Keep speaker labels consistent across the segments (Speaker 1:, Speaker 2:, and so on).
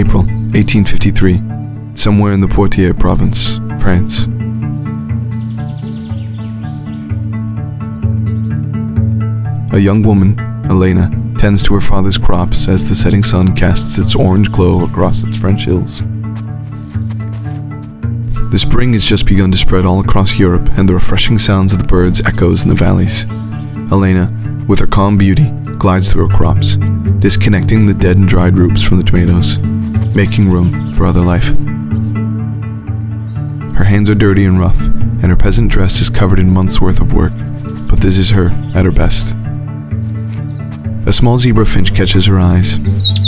Speaker 1: April 1853, somewhere in the Poitiers province, France. A young woman, Elena, tends to her father's crops as the setting sun casts its orange glow across its French hills. The spring has just begun to spread all across Europe, and the refreshing sounds of the birds echoes in the valleys. Elena, with her calm beauty, glides through her crops, disconnecting the dead and dried roots from the tomatoes, making room for other life. Her hands are dirty and rough, and her peasant dress is covered in months' worth of work, but this is her at her best. A small zebra finch catches her eyes,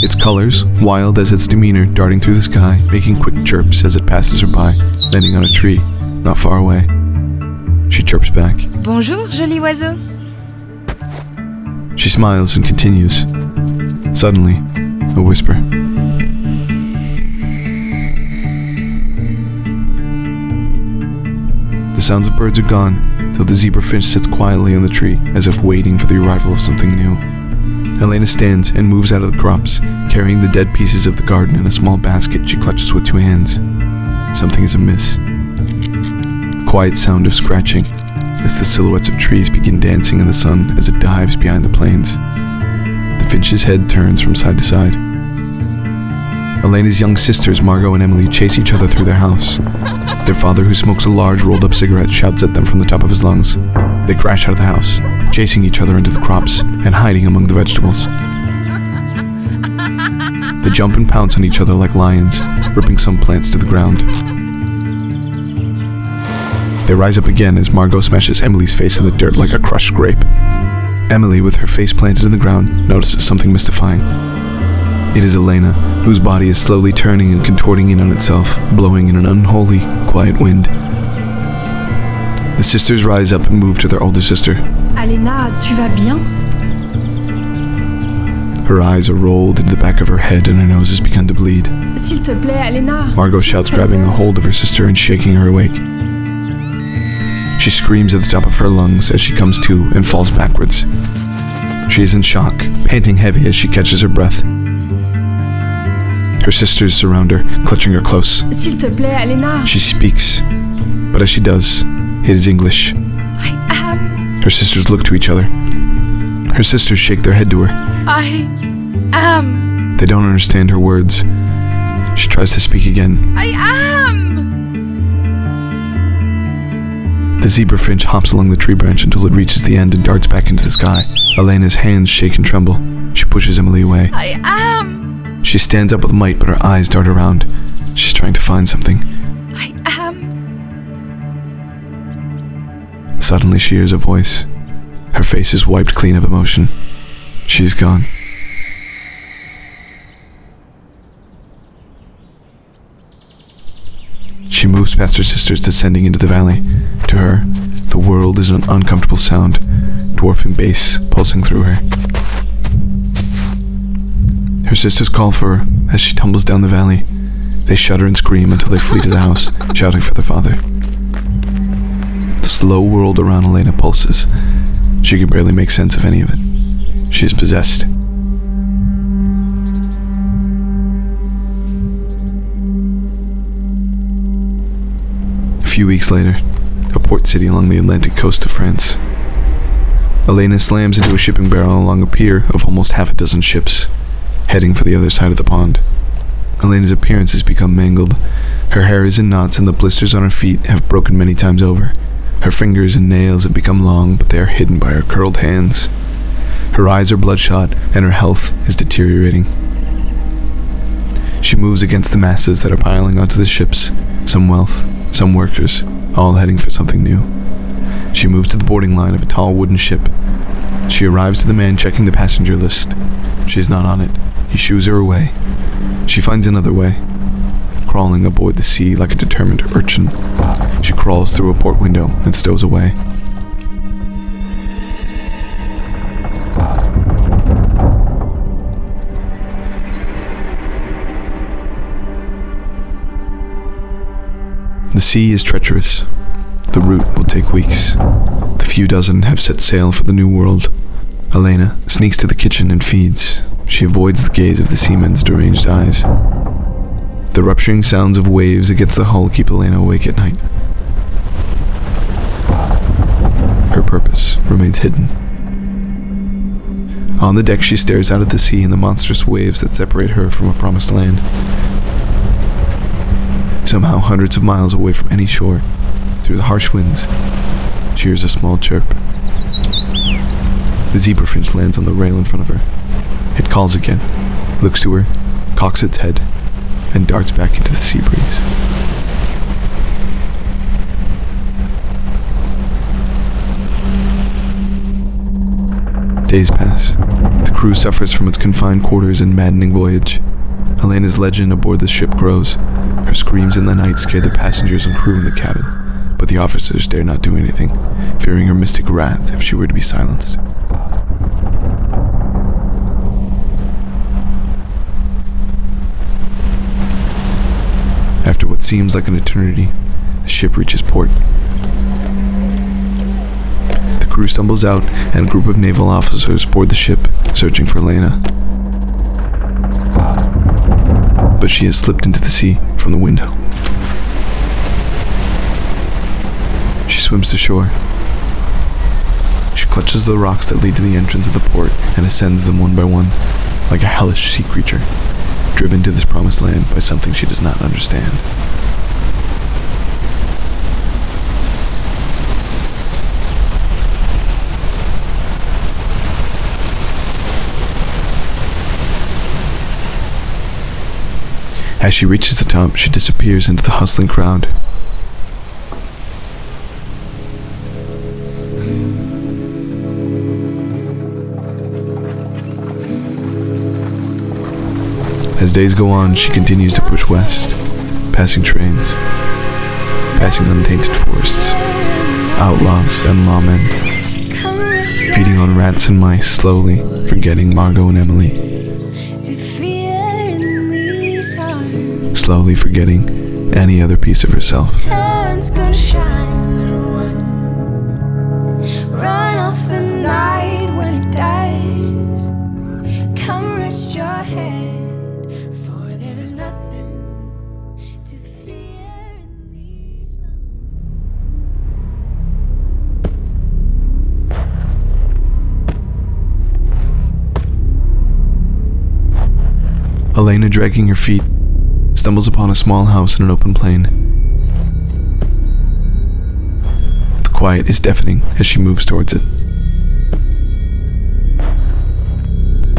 Speaker 1: its colors, wild as its demeanor, darting through the sky, making quick chirps as it passes her by, landing on a tree, not far away. She chirps back.
Speaker 2: Bonjour, joli oiseau.
Speaker 1: She smiles and continues. Suddenly, a whisper. Sounds of birds are gone, though the zebra finch sits quietly on the tree as if waiting for the arrival of something new. Elena stands and moves out of the crops, carrying the dead pieces of the garden in a small basket she clutches with two hands. Something is amiss. A quiet sound of scratching as the silhouettes of trees begin dancing in the sun as it dives behind the plains. The finch's head turns from side to side. Elena's young sisters, Margot and Emily, chase each other through their house. Their father, who smokes a large rolled up cigarette, shouts at them from the top of his lungs. They crash out of the house, chasing each other into the crops and hiding among the vegetables. They jump and pounce on each other like lions, ripping some plants to the ground. They rise up again as Margot smashes Emily's face in the dirt like a crushed grape. Emily, with her face planted in the ground, notices something mystifying. It is Elena, whose body is slowly turning and contorting in on itself, blowing in an unholy, quiet wind. The sisters rise up and move to their older sister.
Speaker 3: Elena, tu vas bien
Speaker 1: Her eyes are rolled into the back of her head and her nose has begun to bleed.
Speaker 3: S'il te plaît, Alena.
Speaker 1: Margot shouts, grabbing a hold of her sister and shaking her awake. She screams at the top of her lungs as she comes to and falls backwards. She is in shock, panting heavy as she catches her breath. Her sisters surround her, clutching her close.
Speaker 3: S'il te plaît, Alena.
Speaker 1: She speaks, but as she does, it is English.
Speaker 2: I am.
Speaker 1: Her sisters look to each other. Her sisters shake their head to her.
Speaker 2: I am.
Speaker 1: They don't understand her words. She tries to speak again.
Speaker 2: I am.
Speaker 1: The zebra finch hops along the tree branch until it reaches the end and darts back into the sky. Elena's hands shake and tremble. She pushes Emily away.
Speaker 2: I am.
Speaker 1: She stands up with might, but her eyes dart around. She's trying to find something.
Speaker 2: I am.
Speaker 1: Suddenly, she hears a voice. Her face is wiped clean of emotion. She's gone. She moves past her sisters, descending into the valley. To her, the world is an uncomfortable sound, dwarfing bass pulsing through her. Her sisters call for her as she tumbles down the valley. They shudder and scream until they flee to the house, shouting for their father. The slow world around Elena pulses. She can barely make sense of any of it. She is possessed. A few weeks later, a port city along the Atlantic coast of France. Elena slams into a shipping barrel along a pier of almost half a dozen ships, heading for the other side of the pond. Elena's appearance has become mangled. Her hair is in knots and the blisters on her feet have broken many times over. Her fingers and nails have become long, but they are hidden by her curled hands. Her eyes are bloodshot and her health is deteriorating. She moves against the masses that are piling onto the ships, some wealth, some workers, all heading for something new. She moves to the boarding line of a tall wooden ship. She arrives to the man checking the passenger list. She is not on it. He shoos her away. She finds another way, crawling aboard the sea like a determined urchin. She crawls through a port window and stows away. The sea is treacherous. The route will take weeks. The few dozen have set sail for the New World. Elena sneaks to the kitchen and feeds. She avoids the gaze of the seaman's deranged eyes. The rupturing sounds of waves against the hull keep Elena awake at night. Her purpose remains hidden. On the deck, she stares out at the sea and the monstrous waves that separate her from a promised land. Somehow, hundreds of miles away from any shore, through the harsh winds, she hears a small chirp. The zebra finch lands on the rail in front of her. It calls again, looks to her, cocks its head, and darts back into the sea breeze. Days pass. The crew suffers from its confined quarters and maddening voyage. Elena's legend aboard the ship grows. Her screams in the night scare the passengers and crew in the cabin, but the officers dare not do anything, fearing her mystic wrath if she were to be silenced. Seems like an eternity, the ship reaches port. The crew stumbles out, and a group of naval officers board the ship, searching for Lena. But she has slipped into the sea from the window. She swims to shore. She clutches the rocks that lead to the entrance of the port and ascends them one by one, like a hellish sea creature, driven to this promised land by something she does not understand. As she reaches the top, she disappears into the hustling crowd. As days go on, she continues to push west, passing trains, passing untainted forests, outlaws and lawmen, feeding on rats and mice slowly, forgetting Margot and Emily, slowly forgetting any other piece of herself.
Speaker 4: Sun's gonna shine, little one. Run off the night when it dies. Come rest your head, for there is nothing to fear in these arms.
Speaker 1: Elena, dragging her feet, stumbles upon a small house in an open plain. The quiet is deafening as she moves towards it.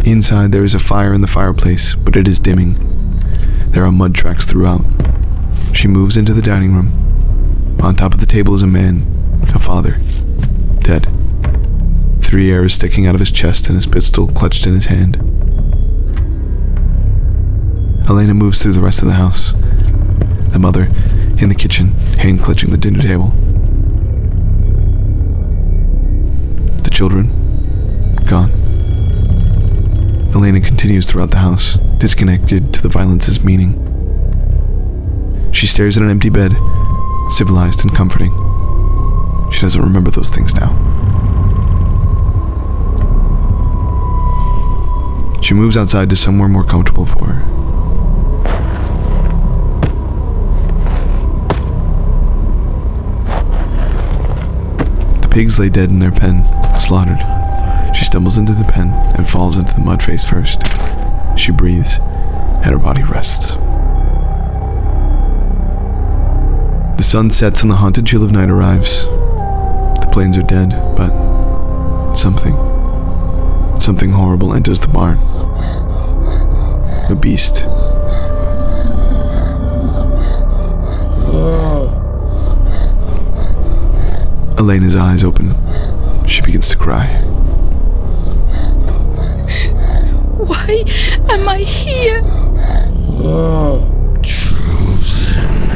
Speaker 1: Inside, there is a fire in the fireplace, but it is dimming. There are mud tracks throughout. She moves into the dining room. On top of the table is a man, a father, dead. Three arrows sticking out of his chest and his pistol clutched in his hand. Elena moves through the rest of the house. The mother, in the kitchen, hand clutching the dinner table. The children, gone. Elena continues throughout the house, disconnected to the violence's meaning. She stares at an empty bed, civilized and comforting. She doesn't remember those things now. She moves outside to somewhere more comfortable for her. Pigs lay dead in their pen, slaughtered. She stumbles into the pen and falls into the mud face first. She breathes, and her body rests. The sun sets and the haunted chill of night arrives. The plains are dead, but something, something horrible enters the barn. A beast. Elena's eyes open. She begins to cry.
Speaker 2: Why am I here? Chosen.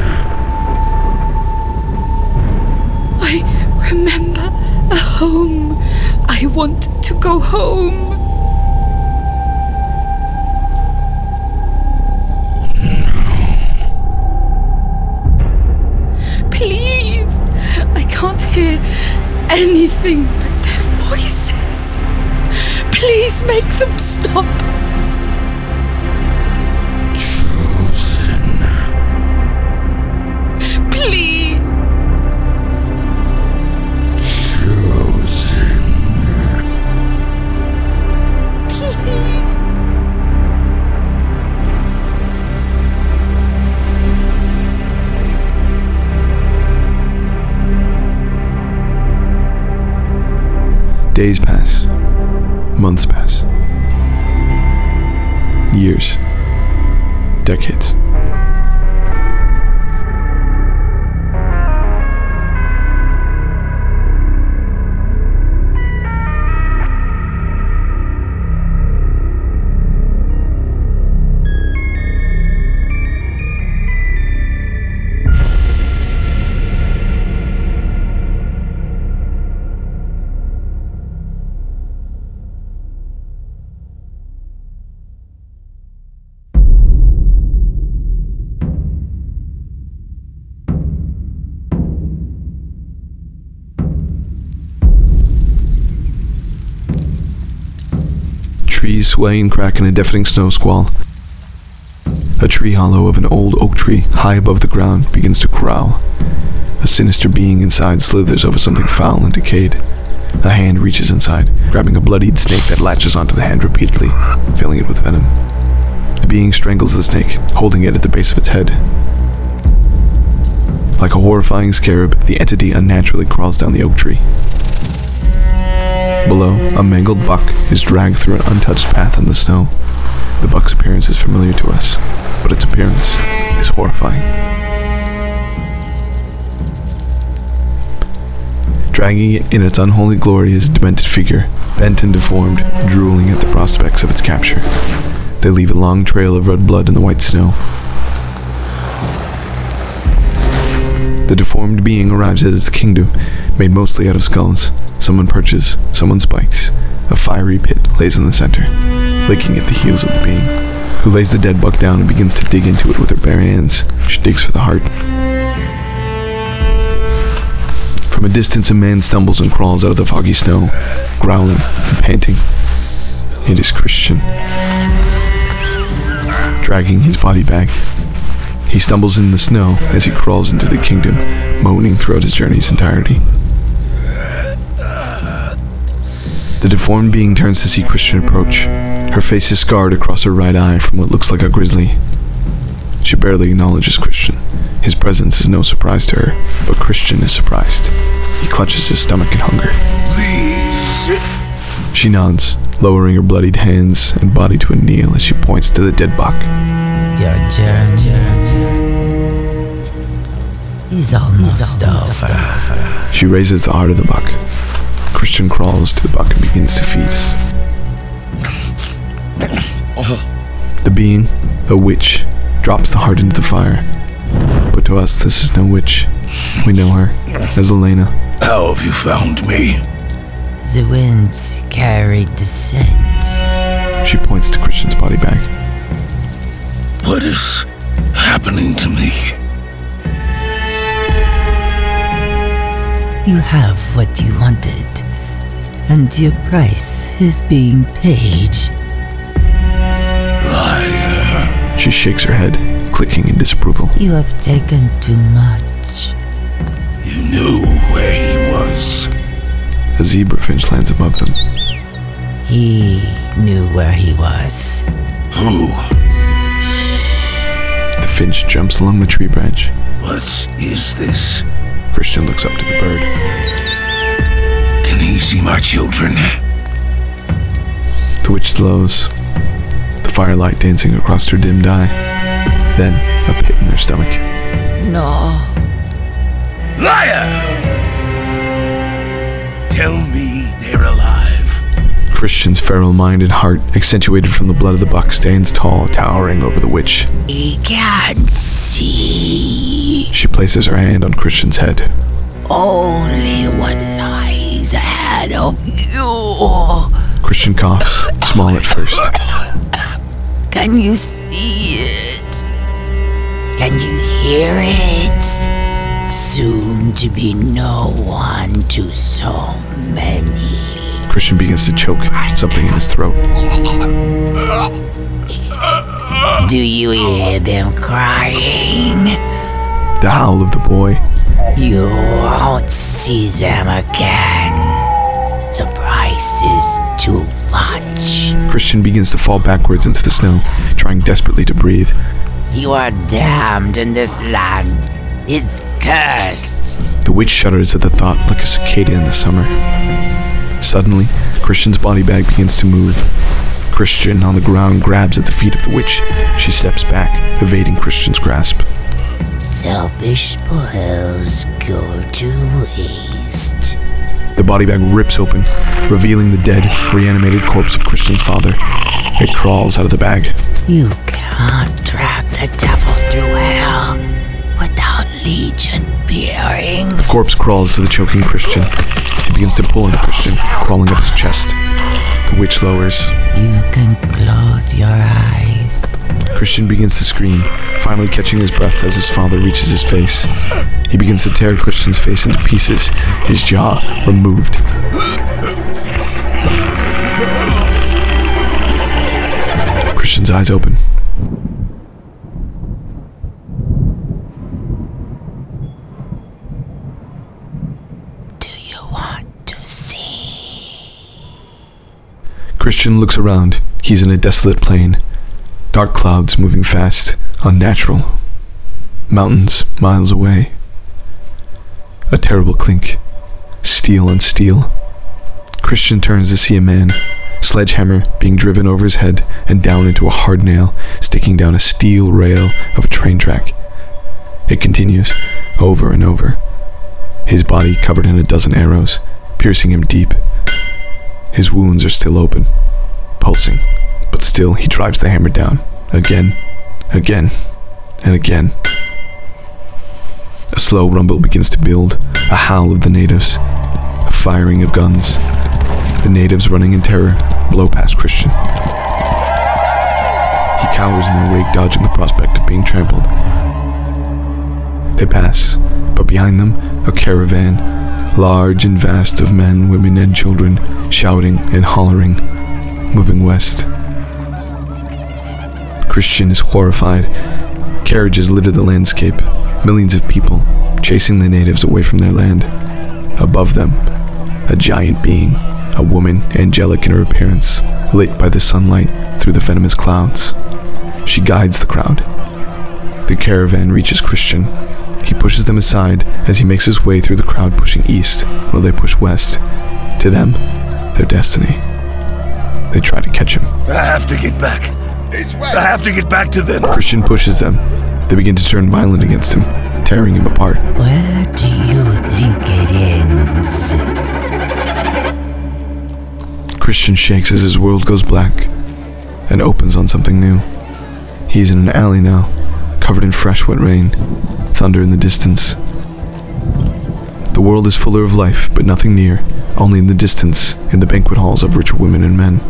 Speaker 2: I remember a home. I want to go home. Hear anything but their voices. Please make them stop.
Speaker 1: Days pass. Months pass. Years. Decades. Trees sway and crack in a deafening snow squall. A tree hollow of an old oak tree, high above the ground, begins to growl. A sinister being inside slithers over something foul and decayed. A hand reaches inside, grabbing a bloodied snake that latches onto the hand repeatedly, filling it with venom. The being strangles the snake, holding it at the base of its head. Like a horrifying scarab, the entity unnaturally crawls down the oak tree. Below, a mangled buck is dragged through an untouched path in the snow. The buck's appearance is familiar to us, but its appearance is horrifying. Dragging it in its unholy glory is a demented figure, bent and deformed, drooling at the prospects of its capture. They leave a long trail of red blood in the white snow. The deformed being arrives at its kingdom, made mostly out of skulls. Someone perches, someone spikes. A fiery pit lays in the center, licking at the heels of the being, who lays the dead buck down and begins to dig into it with her bare hands. She digs for the heart. From a distance, a man stumbles and crawls out of the foggy snow, growling and panting. It is Christian. Dragging his body back, he stumbles in the snow as he crawls into the kingdom, moaning throughout his journey's entirety. The deformed being turns to see Christian approach. Her face is scarred across her right eye from what looks like a grizzly. She barely acknowledges Christian. His presence is no surprise to her, but Christian is surprised. He clutches his stomach in hunger.
Speaker 5: Please.
Speaker 1: She nods, lowering her bloodied hands and body to a kneel as she points to the dead buck.
Speaker 6: Your journey is almost over.
Speaker 1: She raises the heart of the buck. Christian crawls to the buck and begins to feast. The being, a witch, drops the heart into the fire. But to us, this is no witch. We know her as Elena.
Speaker 5: How have you found me?
Speaker 6: The winds carried the scent.
Speaker 1: She points to Christian's body bag.
Speaker 5: What is happening to me?
Speaker 6: You have what you wanted, and your price is being paid.
Speaker 5: Liar.
Speaker 1: She shakes her head, clicking in disapproval.
Speaker 6: You have taken too much.
Speaker 5: You knew where he was.
Speaker 1: A zebra finch lands above them.
Speaker 6: He knew where he was.
Speaker 5: Who?
Speaker 1: The finch jumps along the tree branch.
Speaker 5: What is this?
Speaker 1: Christian looks up to the bird.
Speaker 5: Can he see my children?
Speaker 1: The witch slows, the firelight dancing across her dimmed eye. Then, a pit in her stomach.
Speaker 6: No.
Speaker 5: Liar! Tell me they're alive.
Speaker 1: Christian's feral mind and heart, accentuated from the blood of the buck, stands tall, towering over the witch.
Speaker 6: He can't see.
Speaker 1: She places her hand on Christian's head.
Speaker 6: Only what lies ahead of you.
Speaker 1: Christian coughs, small at first.
Speaker 6: Can you see it? Can you hear it? Soon to be no one to so many.
Speaker 1: Christian begins to choke, something in his throat.
Speaker 6: Do you hear them crying?
Speaker 1: The howl of the boy,
Speaker 6: You won't see them again. The price is too much.
Speaker 1: Christian begins to fall backwards into the snow, trying desperately to breathe.
Speaker 6: You are damned in this land. Is cursed.
Speaker 1: The witch shudders at the thought like a cicada in the summer. Suddenly, Christian's body bag begins to move. Christian on the ground grabs at the feet of the witch. She steps back, evading Christian's grasp.
Speaker 6: Selfish spoils go to waste.
Speaker 1: The body bag rips open, revealing the dead, reanimated corpse of Christian's father. It crawls out of the bag.
Speaker 6: You can't drag the devil through hell Legion bearing.
Speaker 1: The corpse crawls to the choking Christian. He begins to pull on Christian, crawling up his chest. The witch lowers.
Speaker 6: You can close your eyes.
Speaker 1: Christian begins to scream, finally catching his breath as his father reaches his face. He begins to tear Christian's face into pieces, his jaw removed. Christian's eyes open.
Speaker 6: Do you want to see?
Speaker 1: Christian looks around. He's in a desolate plain. Dark clouds moving fast, unnatural. Mountains miles away. A terrible clink. Steel on steel. Christian turns to see a man, sledgehammer being driven over his head and down into a hard nail, sticking down a steel rail of a train track. It continues, over and over. His body covered in a dozen arrows, piercing him deep. His wounds are still open, pulsing, but still he drives the hammer down, again, again, and again. A slow rumble begins to build, a howl of the natives, a firing of guns. The natives running in terror blow past Christian. He cowers in their wake, dodging the prospect of being trampled. They pass, but behind them, a caravan, large and vast of men, women, and children, shouting and hollering, moving west. Christian is horrified. Carriages litter the landscape, millions of people chasing the natives away from their land. Above them, a giant being, a woman angelic in her appearance, lit by the sunlight through the venomous clouds. She guides the crowd. The caravan reaches Christian. He pushes them aside as he makes his way through the crowd pushing east while they push west. To them, their destiny. They try to catch him.
Speaker 5: I have to get back. I have to get back to them.
Speaker 1: Christian pushes them. They begin to turn violent against him, tearing him apart.
Speaker 6: Where do you think it ends?
Speaker 1: Christian shakes as his world goes black and opens on something new. He's in an alley now, covered in fresh wet rain, thunder in the distance. The world is fuller of life, but nothing near, only in the distance, in the banquet halls of richer women and men.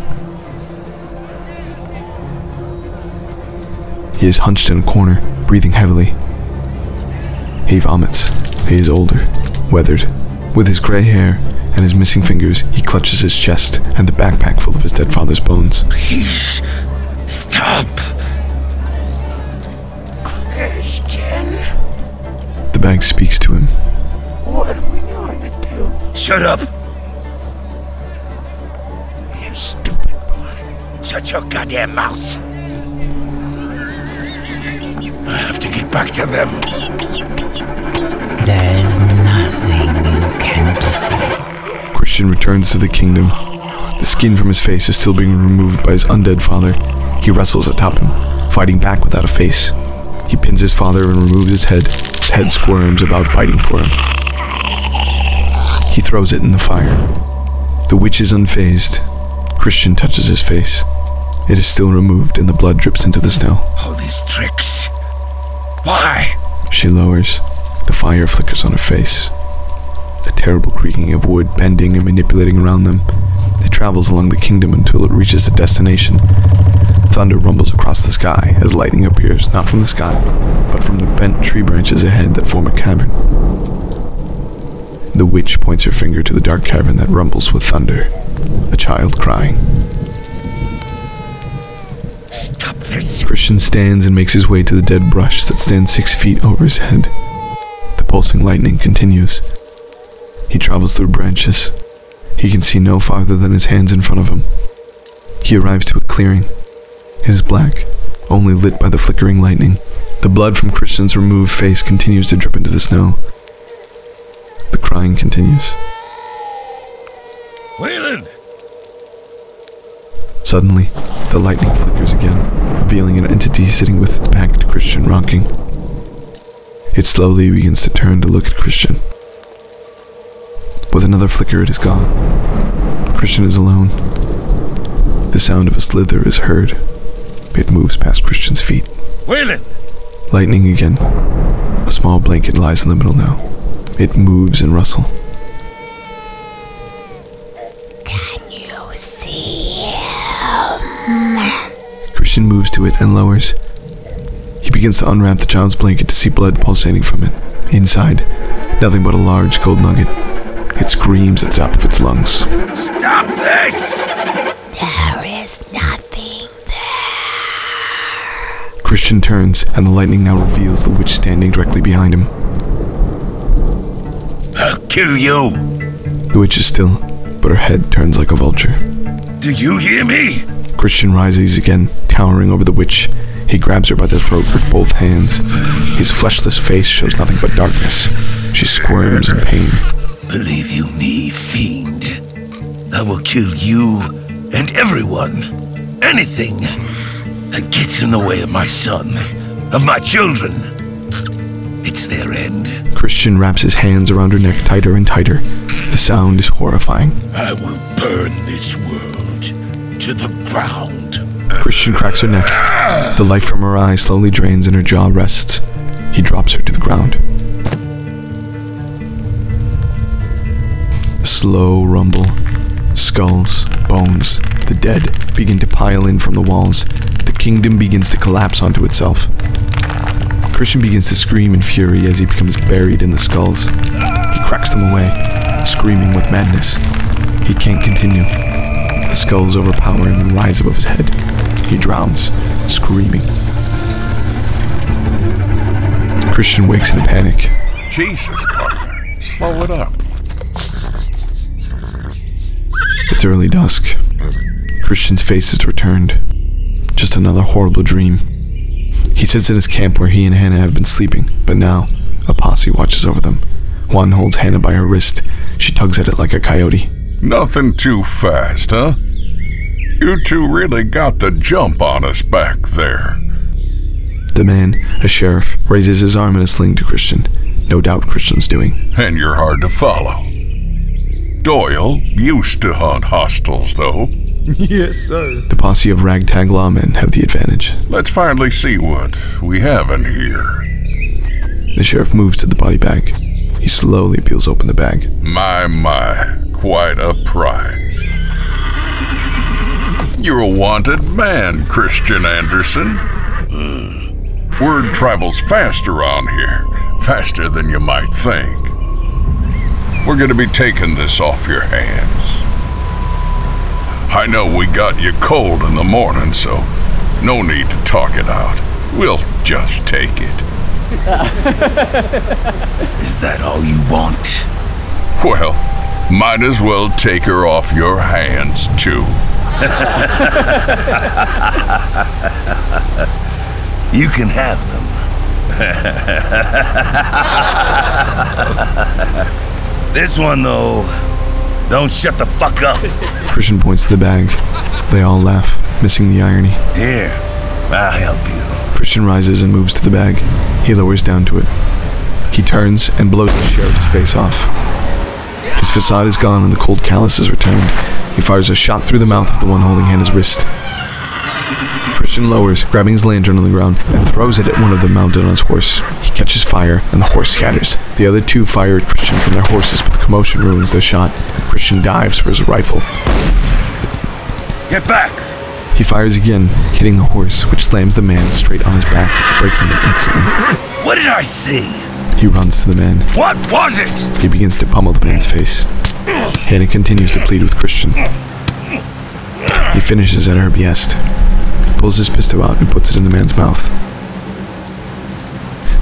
Speaker 1: He is hunched in a corner, breathing heavily. He vomits. He is older, weathered. With his gray hair and his missing fingers, he clutches his chest and the backpack full of his dead father's bones.
Speaker 5: Please, stop. Christian.
Speaker 1: The bag speaks to him.
Speaker 5: What are we going to do? Shut up. You stupid boy. Shut your goddamn mouth. I have to get back to them.
Speaker 6: There's nothing you can do.
Speaker 1: Christian returns to the kingdom. The skin from his face is still being removed by his undead father. He wrestles atop him, fighting back without a face. He pins his father and removes his head. His head squirms about biting for him. Throws it in the fire. The witch is unfazed. Christian touches his face. It is still removed and the blood drips into the snow.
Speaker 5: All these tricks. Why?
Speaker 1: She lowers. The fire flickers on her face. A terrible creaking of wood bending and manipulating around them. It travels along the kingdom until it reaches a destination. Thunder rumbles across the sky as lightning appears, not from the sky, but from the bent tree branches ahead that form a cavern. The witch points her finger to the dark cavern that rumbles with thunder. A child crying.
Speaker 5: Stop this.
Speaker 1: Christian stands and makes his way to the dead brush that stands six feet over his head. The pulsing lightning continues. He travels through branches. He can see no farther than his hands in front of him. He arrives to a clearing. It is black, only lit by the flickering lightning. The blood from Christian's removed face continues to drip into the snow. Crying continues.
Speaker 5: Waylon!
Speaker 1: Suddenly, the lightning flickers again, revealing an entity sitting with its back to Christian rocking. It slowly begins to turn to look at Christian. With another flicker, it is gone. Christian is alone. The sound of a slither is heard. It moves past Christian's feet.
Speaker 5: Waylon!
Speaker 1: Lightning again. A small blanket lies in the middle now. It moves and rustle.
Speaker 6: Can you see? him?
Speaker 1: Christian moves to it and lowers. He begins to unwrap the child's blanket to see blood pulsating from it. Inside, nothing but a large gold nugget. It screams at the top of its lungs.
Speaker 5: Stop this!
Speaker 6: There is nothing there.
Speaker 1: Christian turns, and the lightning now reveals the witch standing directly behind him.
Speaker 5: I'll kill you!
Speaker 1: The witch is still, but her head turns like a vulture.
Speaker 5: Do you hear me?
Speaker 1: Christian rises again, towering over the witch. He grabs her by the throat with both hands. His fleshless face shows nothing but darkness. She squirms in pain.
Speaker 5: Believe you me, fiend. I will kill you and everyone. Anything that gets in the way of my son, of my children. It's their end.
Speaker 1: Christian wraps his hands around her neck tighter and tighter. The sound is horrifying.
Speaker 5: I will burn this world to the ground.
Speaker 1: Christian cracks her neck. The light from her eye slowly drains and her jaw rests. He drops her to the ground. A slow rumble. Skulls, bones, the dead begin to pile in from the walls. The kingdom begins to collapse onto itself. Christian begins to scream in fury as he becomes buried in the skulls. He cracks them away, screaming with madness. He can't continue. The skulls overpower him and rise above his head. He drowns, screaming. Christian wakes in a panic.
Speaker 7: Jesus, Carter. Slow it up.
Speaker 1: It's early dusk. Christian's face is returned. Just another horrible dream. He sits in his camp where he and Hannah have been sleeping, but now a posse watches over them. Juan holds Hannah by her wrist. She tugs at it like a coyote.
Speaker 7: Nothing too fast, huh? You two really got the jump on us back there.
Speaker 1: The man, a sheriff, raises his arm in a sling to Christian. No doubt Christian's doing.
Speaker 7: And you're hard to follow. Doyle used to hunt hostiles, though.
Speaker 1: The posse of ragtag lawmen have the advantage.
Speaker 7: Let's finally see what we have in here.
Speaker 1: The sheriff moves to the body bag. He slowly peels open the bag.
Speaker 7: My, my, quite a prize. You're a wanted man, Christian Anderson. Hmm. Word travels fast around here, faster than you might think. We're gonna be taking this off your hands. I know we got you cold in the morning, so no need to talk it out. We'll just take it.
Speaker 5: Is that all you want?
Speaker 7: Well, might as well take her off your hands, too.
Speaker 5: You can have them. this one, though, don't shut the fuck up.
Speaker 1: Christian points to the bag. They all laugh, missing the irony.
Speaker 5: Here, I'll help you.
Speaker 1: Christian rises and moves to the bag. He lowers down to it. He turns and blows the sheriff's face off. His facade is gone and the cold callus is returned. He fires a shot through the mouth of the one holding Hannah's wrist. Christian lowers, grabbing his lantern on the ground, and throws it at one of them mounted on his horse. He catches fire, and the horse scatters. The other two fire at Christian from their horses, but the commotion ruins their shot. Christian dives for his rifle.
Speaker 5: Get back!
Speaker 1: He fires again, hitting the horse, which slams the man straight on his back, breaking it instantly.
Speaker 5: What did I see?
Speaker 1: He runs to the man.
Speaker 5: What was it?
Speaker 1: He begins to pummel the man's face. Hannah continues to plead with Christian. He finishes at her behest. Pulls his pistol out and puts it in the man's mouth.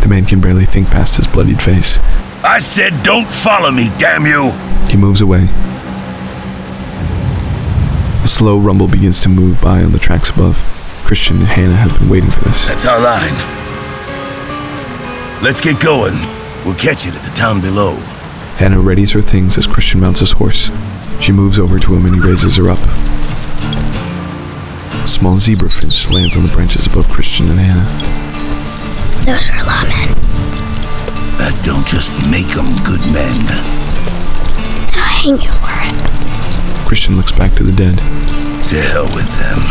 Speaker 1: The man can barely think past his bloodied face.
Speaker 5: I said don't follow me, damn you!
Speaker 1: He moves away. A slow rumble begins to move by on the tracks above. Christian and Hannah have been waiting for this.
Speaker 5: That's our line. Let's get going. We'll catch it at the town below.
Speaker 1: Hannah readies her things as Christian mounts his horse. She moves over to him and he raises her up. A small zebra finch lands on the branches above Christian and Hannah.
Speaker 6: Those are lawmen.
Speaker 5: That don't just make them good men.
Speaker 6: I'll hang you for it.
Speaker 1: Christian looks back to the dead.
Speaker 5: To hell with them.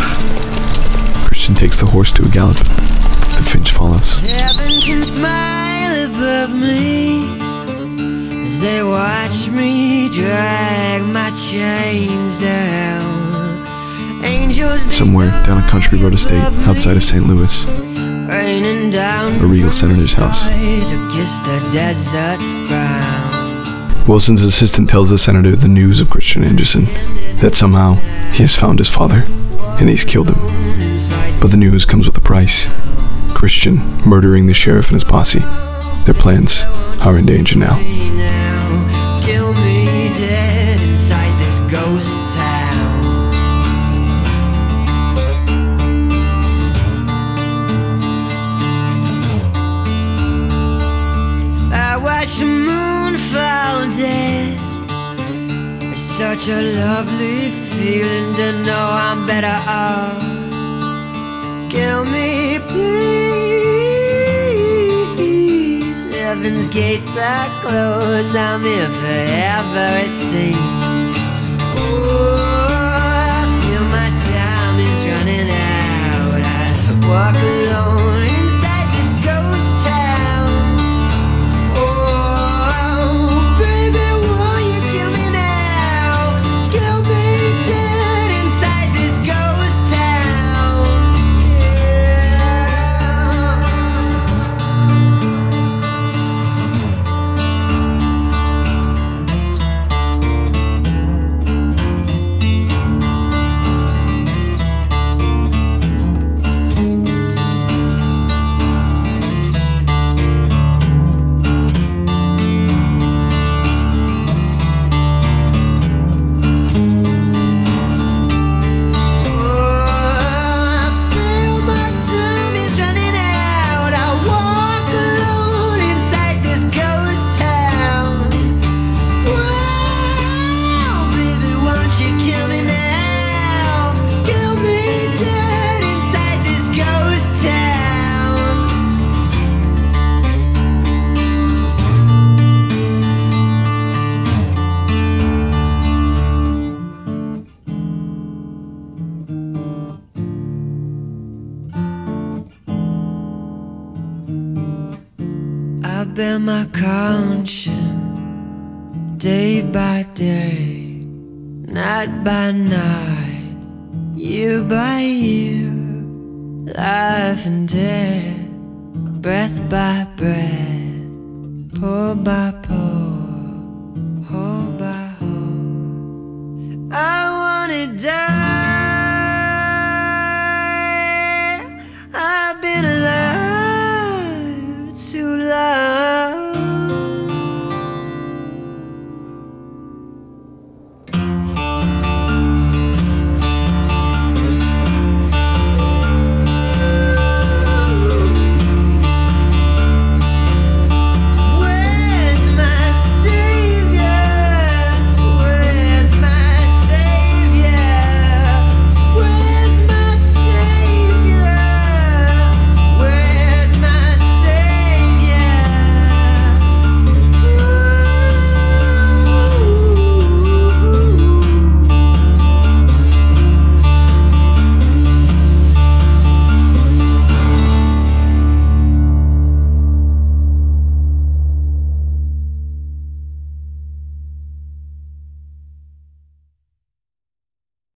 Speaker 1: Christian takes the horse to a gallop. The finch follows.
Speaker 8: Heaven can smile above me as they watch me drag my chains down.
Speaker 1: Somewhere down a country road estate outside of St. Louis, a regal senator's house.
Speaker 8: against the desert ground.
Speaker 1: Wilson's assistant tells the senator the news of Christian Anderson that somehow he has found his father and he's killed him. But the news comes with a price Christian murdering the sheriff and his posse. Their plans are in danger now.
Speaker 8: Such a lovely feeling to know I'm better off. Kill me, please. Heaven's gates are closed. I'm here forever, it seems.